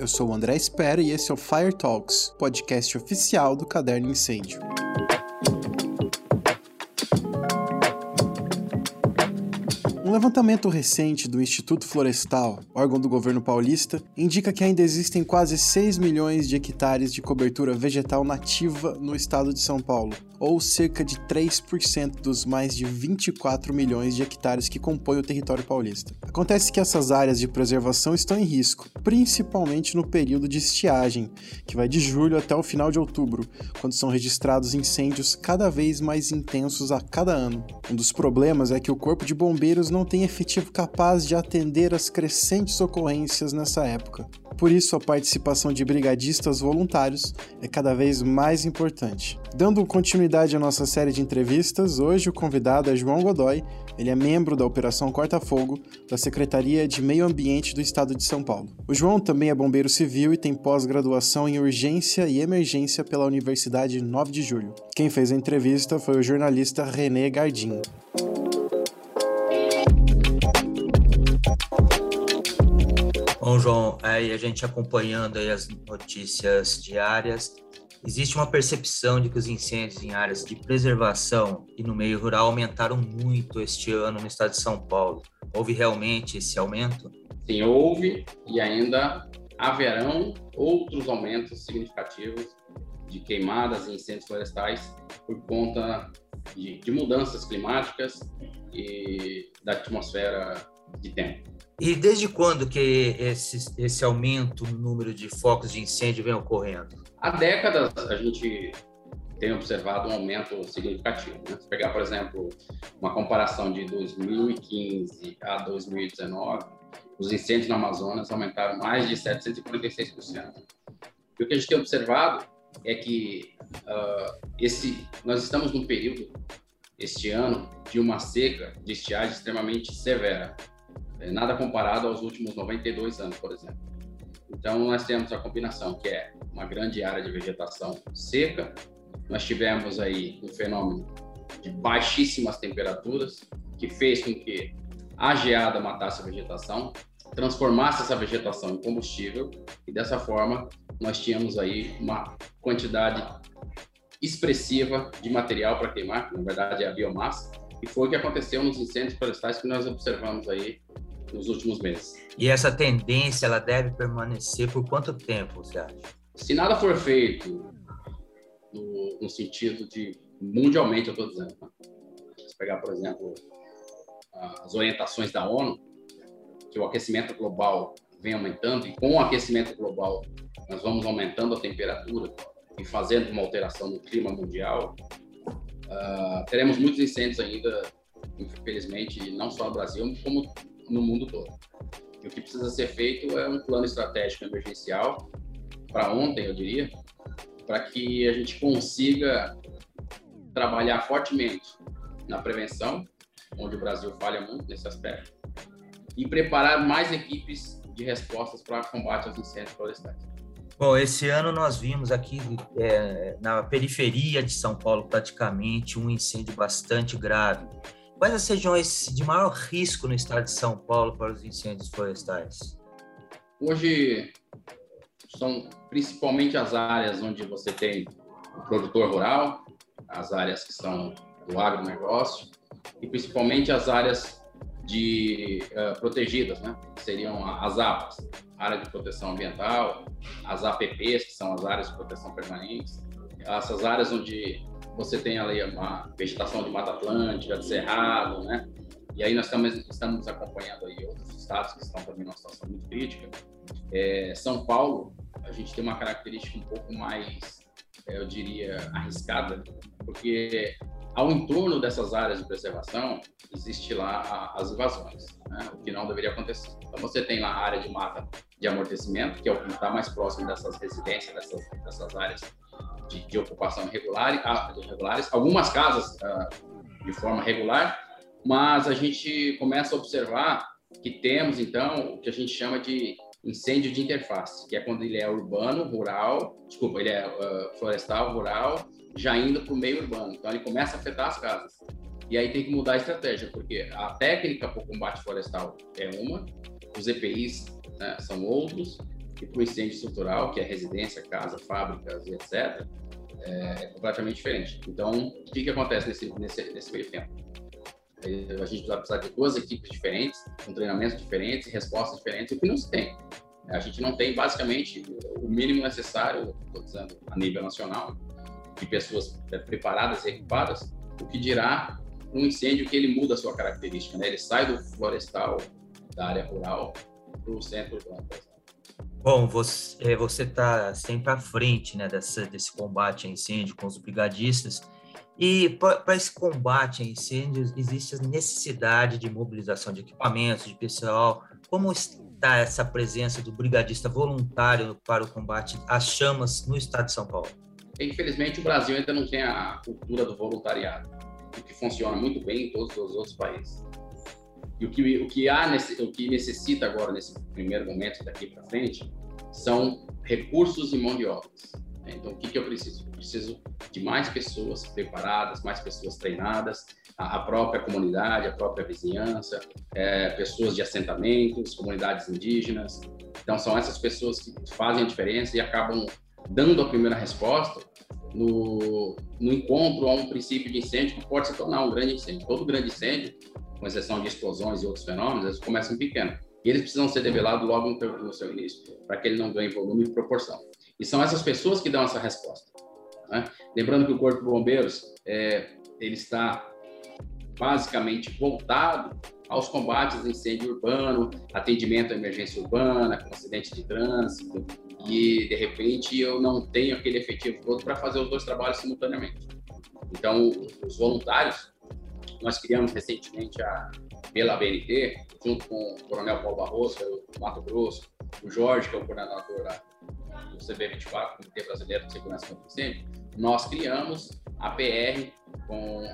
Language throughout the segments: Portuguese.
Eu sou o André Espera e esse é o Fire Talks, podcast oficial do Caderno Incêndio. Um levantamento recente do Instituto Florestal, órgão do governo paulista, indica que ainda existem quase 6 milhões de hectares de cobertura vegetal nativa no estado de São Paulo, ou cerca de 3% dos mais de 24 milhões de hectares que compõem o território paulista. Acontece que essas áreas de preservação estão em risco, principalmente no período de estiagem, que vai de julho até o final de outubro, quando são registrados incêndios cada vez mais intensos a cada ano. Um dos problemas é que o Corpo de Bombeiros não tem efetivo capaz de atender às crescentes ocorrências nessa época. Por isso, a participação de brigadistas voluntários é cada vez mais importante. Dando continuidade à nossa série de entrevistas, hoje o convidado é João Godoy. Ele é membro da Operação Corta Fogo da Secretaria de Meio Ambiente do Estado de São Paulo. O João também é bombeiro civil e tem pós-graduação em Urgência e Emergência pela Universidade 9 de Julho. Quem fez a entrevista foi o jornalista René Gardin. Bom, João, aí a gente acompanhando aí as notícias diárias, existe uma percepção de que os incêndios em áreas de preservação e no meio rural aumentaram muito este ano no estado de São Paulo. Houve realmente esse aumento? Sim, houve e ainda haverão outros aumentos significativos de queimadas e incêndios florestais por conta de, de mudanças climáticas e da atmosfera de tempo. E desde quando que esse, esse aumento no número de focos de incêndio vem ocorrendo? Há décadas a gente tem observado um aumento significativo. Né? Se pegar, por exemplo, uma comparação de 2015 a 2019, os incêndios na Amazonas aumentaram mais de 746%. E o que a gente tem observado é que uh, esse, nós estamos num período, este ano, de uma seca de estiagem extremamente severa. É nada comparado aos últimos 92 anos, por exemplo. Então, nós temos a combinação que é uma grande área de vegetação seca, nós tivemos aí um fenômeno de baixíssimas temperaturas, que fez com que a geada matasse a vegetação, transformasse essa vegetação em combustível, e dessa forma nós tínhamos aí uma quantidade expressiva de material para queimar, que na verdade é a biomassa, e foi o que aconteceu nos incêndios florestais que nós observamos aí nos últimos meses. E essa tendência ela deve permanecer por quanto tempo, você acha? Se nada for feito no, no sentido de mundialmente, eu estou dizendo, né? se pegar, por exemplo, as orientações da ONU, que o aquecimento global vem aumentando e com o aquecimento global nós vamos aumentando a temperatura e fazendo uma alteração no clima mundial, uh, teremos muitos incêndios ainda, infelizmente, não só no Brasil, como no mundo todo. E o que precisa ser feito é um plano estratégico emergencial, para ontem, eu diria, para que a gente consiga trabalhar fortemente na prevenção, onde o Brasil falha muito nesse aspecto, e preparar mais equipes de respostas para combate aos incêndios florestais. Bom, esse ano nós vimos aqui é, na periferia de São Paulo, praticamente, um incêndio bastante grave. Quais as regiões de maior risco no estado de São Paulo para os incêndios florestais? Hoje são principalmente as áreas onde você tem o produtor rural, as áreas que são do agronegócio e principalmente as áreas de uh, protegidas, né? Seriam as APAs, área de proteção ambiental, as APPs, que são as áreas de proteção permanente, essas áreas onde você tem ali uma vegetação de Mata Atlântica, de Cerrado, né? E aí nós estamos, estamos acompanhando aí outros estados que estão também numa situação muito crítica. É, São Paulo, a gente tem uma característica um pouco mais, é, eu diria, arriscada, porque ao entorno dessas áreas de preservação existe lá as invasões, né? o que não deveria acontecer. Então você tem lá a área de mata de amortecimento, que é o que está mais próximo dessas residências, dessas, dessas áreas de, de ocupação irregular, ah, irregulares, algumas casas uh, de forma regular, mas a gente começa a observar que temos, então, o que a gente chama de incêndio de interface, que é quando ele é urbano, rural, desculpa, ele é uh, florestal, rural, já indo para o meio urbano. Então, ele começa a afetar as casas. E aí tem que mudar a estratégia, porque a técnica para o combate florestal é uma, os EPIs né, são outros, e para o incêndio estrutural, que é residência, casa, fábricas e etc., é, é completamente diferente. Então, o que, que acontece nesse, nesse, nesse meio tempo? A gente vai precisar de duas equipes diferentes, com treinamentos diferentes, respostas diferentes, o que não se tem. A gente não tem, basicamente, o mínimo necessário, estou dizendo, a nível nacional, de pessoas preparadas e equipadas, o que dirá um incêndio que ele muda a sua característica, né? Ele sai do florestal, da área rural, para o centro urbano. Bom, você você está sempre à frente, né, dessa, desse combate a incêndio com os brigadistas. E para esse combate a incêndios existe a necessidade de mobilização de equipamentos, de pessoal. Como está essa presença do brigadista voluntário para o combate às chamas no estado de São Paulo? Infelizmente, o Brasil ainda não tem a cultura do voluntariado, o que funciona muito bem em todos os outros países. E o que, o que, há, o que necessita agora, nesse primeiro momento, daqui para frente, são recursos e mão de obra. Então, o que, que eu preciso? Eu preciso de mais pessoas preparadas, mais pessoas treinadas, a, a própria comunidade, a própria vizinhança, é, pessoas de assentamentos, comunidades indígenas. Então, são essas pessoas que fazem a diferença e acabam dando a primeira resposta no, no encontro a um princípio de incêndio que pode se tornar um grande incêndio. Todo grande incêndio, com exceção de explosões e outros fenômenos, eles começam pequeno. E eles precisam ser develados logo no, seu início, para que ele não ganhe volume e proporção. E são essas pessoas que dão essa resposta. Né? Lembrando que o Corpo de Bombeiros é, ele está basicamente voltado aos combates de incêndio urbano, atendimento à emergência urbana, com acidente de trânsito, e de repente eu não tenho aquele efetivo todo para fazer os dois trabalhos simultaneamente. Então, os voluntários, nós criamos recentemente a pela BNT, junto com o Coronel Paulo Barroso, do Mato Grosso, o Jorge, que é o coordenador do CB24, Comitê Brasileiro de Segurança contra Incêndio, nós criamos a PR com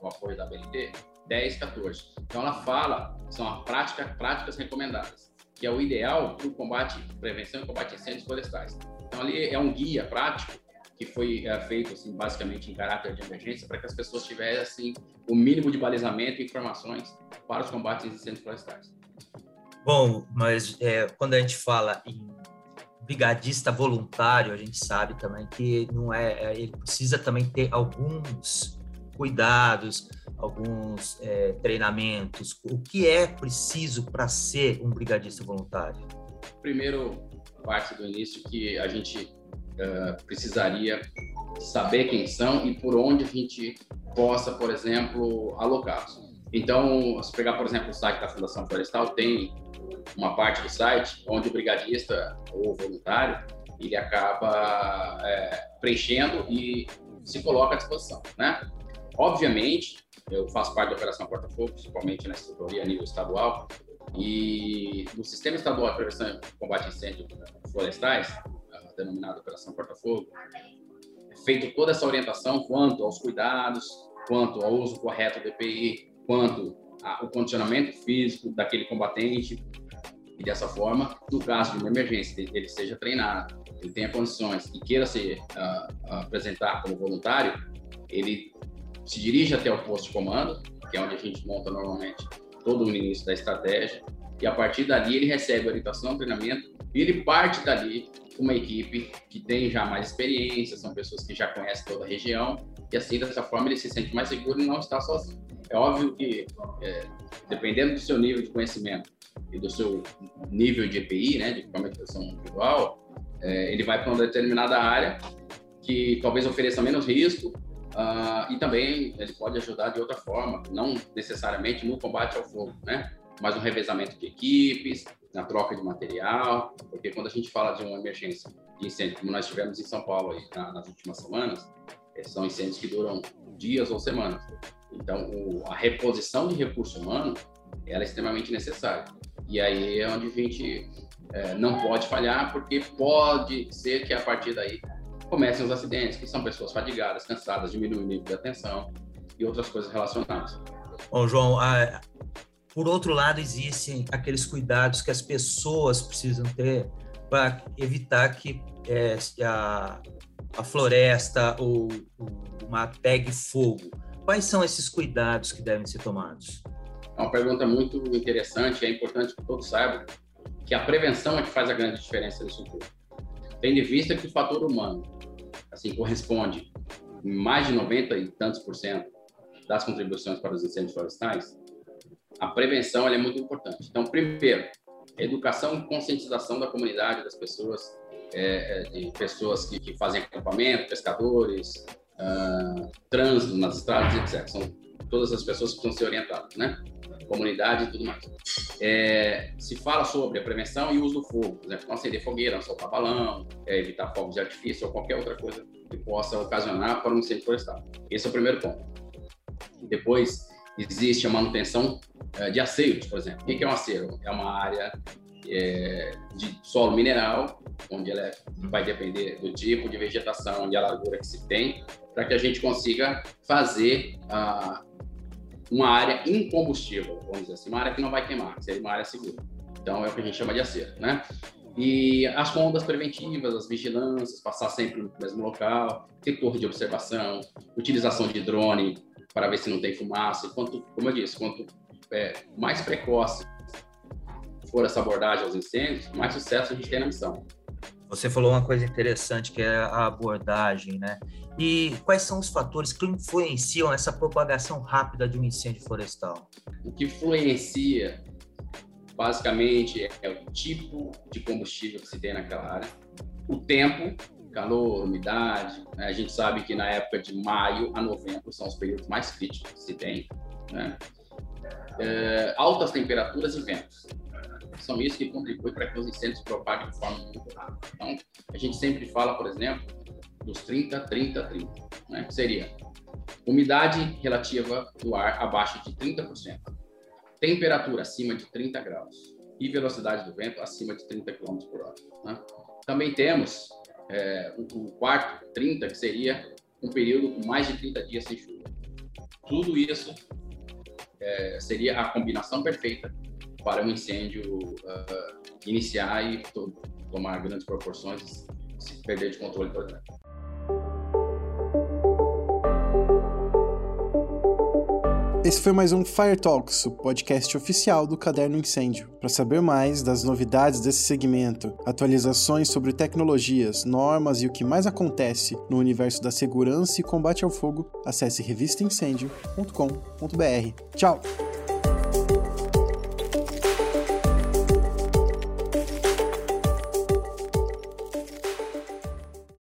o apoio da BNT 1014. Então ela fala, são as prática, práticas recomendadas, que é o ideal para o combate, prevenção e combate a incêndios florestais. Então ali é um guia prático que foi é, feito assim, basicamente em caráter de emergência para que as pessoas tivessem o mínimo de balizamento e informações para os combates a incêndios florestais. Bom, mas é, quando a gente fala em brigadista voluntário, a gente sabe também que não é, é ele precisa também ter alguns cuidados, alguns é, treinamentos. O que é preciso para ser um brigadista voluntário? Primeiro, parte do início que a gente uh, precisaria saber quem são e por onde a gente possa, por exemplo, alocá-los. Então, se pegar, por exemplo, o site da Fundação Florestal, tem uma parte do site onde o brigadista ou voluntário ele acaba é, preenchendo e se coloca à disposição, né? Obviamente, eu faço parte da Operação Porta Fogo, principalmente na estrutura a nível estadual, e no Sistema Estadual de Prevenção e Combate a Incêndios Florestais, denominada Operação Porta Fogo, é feito toda essa orientação quanto aos cuidados, quanto ao uso correto do EPI, quanto ao condicionamento físico daquele combatente, e dessa forma, no caso de uma emergência, ele seja treinado, ele tenha condições e queira se uh, apresentar como voluntário, ele se dirige até o posto de comando, que é onde a gente monta normalmente todo o início da estratégia, e a partir dali ele recebe orientação, treinamento, e ele parte dali com uma equipe que tem já mais experiência, são pessoas que já conhecem toda a região, e assim, dessa forma, ele se sente mais seguro e não está sozinho. É óbvio que, é, dependendo do seu nível de conhecimento e do seu nível de EPI, né, de proteção individual, é, ele vai para uma determinada área que talvez ofereça menos risco uh, e também ele pode ajudar de outra forma, não necessariamente no combate ao fogo, né, mas no revezamento de equipes, na troca de material, porque quando a gente fala de uma emergência de incêndio, como nós tivemos em São Paulo aí, na, nas últimas semanas, é, são incêndios que duram dias ou semanas. Então, o, a reposição de recurso humano ela é extremamente necessária. E aí é onde a gente é, não pode falhar, porque pode ser que a partir daí comecem os acidentes, que são pessoas fadigadas, cansadas, diminui o nível de atenção e outras coisas relacionadas. Bom, João, a, por outro lado, existem aqueles cuidados que as pessoas precisam ter para evitar que é, a, a floresta ou o mar pegue fogo. Quais são esses cuidados que devem ser tomados? É uma pergunta muito interessante, é importante que todos saibam que a prevenção é que faz a grande diferença nisso tudo. Tendo em vista que o fator humano, assim, corresponde mais de 90 e tantos por cento das contribuições para os incêndios florestais, a prevenção é muito importante. Então, primeiro, educação e conscientização da comunidade, das pessoas, é, é, de pessoas que, que, fazem acampamento, pescadores, uh, trânsito nas estradas, etc. São todas as pessoas que precisam ser orientadas, né? Comunidade e tudo mais. É, se fala sobre a prevenção e o uso do fogo, por exemplo, não acender fogueira, não soltar balão, é, evitar fogos de artifício ou qualquer outra coisa que possa ocasionar para um incêndio florestal. Esse é o primeiro ponto. Depois, existe a manutenção é, de aceiros, por exemplo. O que é um aceiro? É uma área é, de solo mineral, onde ela é, vai depender do tipo de vegetação e a largura que se tem, para que a gente consiga fazer ah, uma área incombustível, vamos dizer assim, uma área que não vai queimar, seria uma área segura. Então é o que a gente chama de acero, né? E as rondas preventivas, as vigilâncias, passar sempre no mesmo local, ter torre de observação, utilização de drone para ver se não tem fumaça. E quanto, como eu disse, quanto é, mais precoce for essa abordagem aos incêndios, mais sucesso a gente tem na missão. Você falou uma coisa interessante que é a abordagem, né? E quais são os fatores que influenciam essa propagação rápida de um incêndio florestal? O que influencia, basicamente, é o tipo de combustível que se tem naquela área, o tempo, calor, umidade. Né? A gente sabe que na época de maio a novembro são os períodos mais críticos que se tem. Né? É, altas temperaturas e ventos. São isso que contribui para que os incêndios propaguem de forma muito rápida. Então, a gente sempre fala, por exemplo, dos 30, 30, 30, né? que seria umidade relativa do ar abaixo de 30%, temperatura acima de 30 graus e velocidade do vento acima de 30 km por hora. Né? Também temos é, o, quarto, 30, que seria um período com mais de 30 dias sem chuva. Tudo isso é, seria a combinação perfeita para um incêndio uh, iniciar e to tomar grandes proporções e se perder de controle, por Esse foi mais um Fire Talks, o podcast oficial do Caderno Incêndio. Para saber mais das novidades desse segmento, atualizações sobre tecnologias, normas e o que mais acontece no universo da segurança e combate ao fogo, acesse revistaincendio.com.br. Tchau!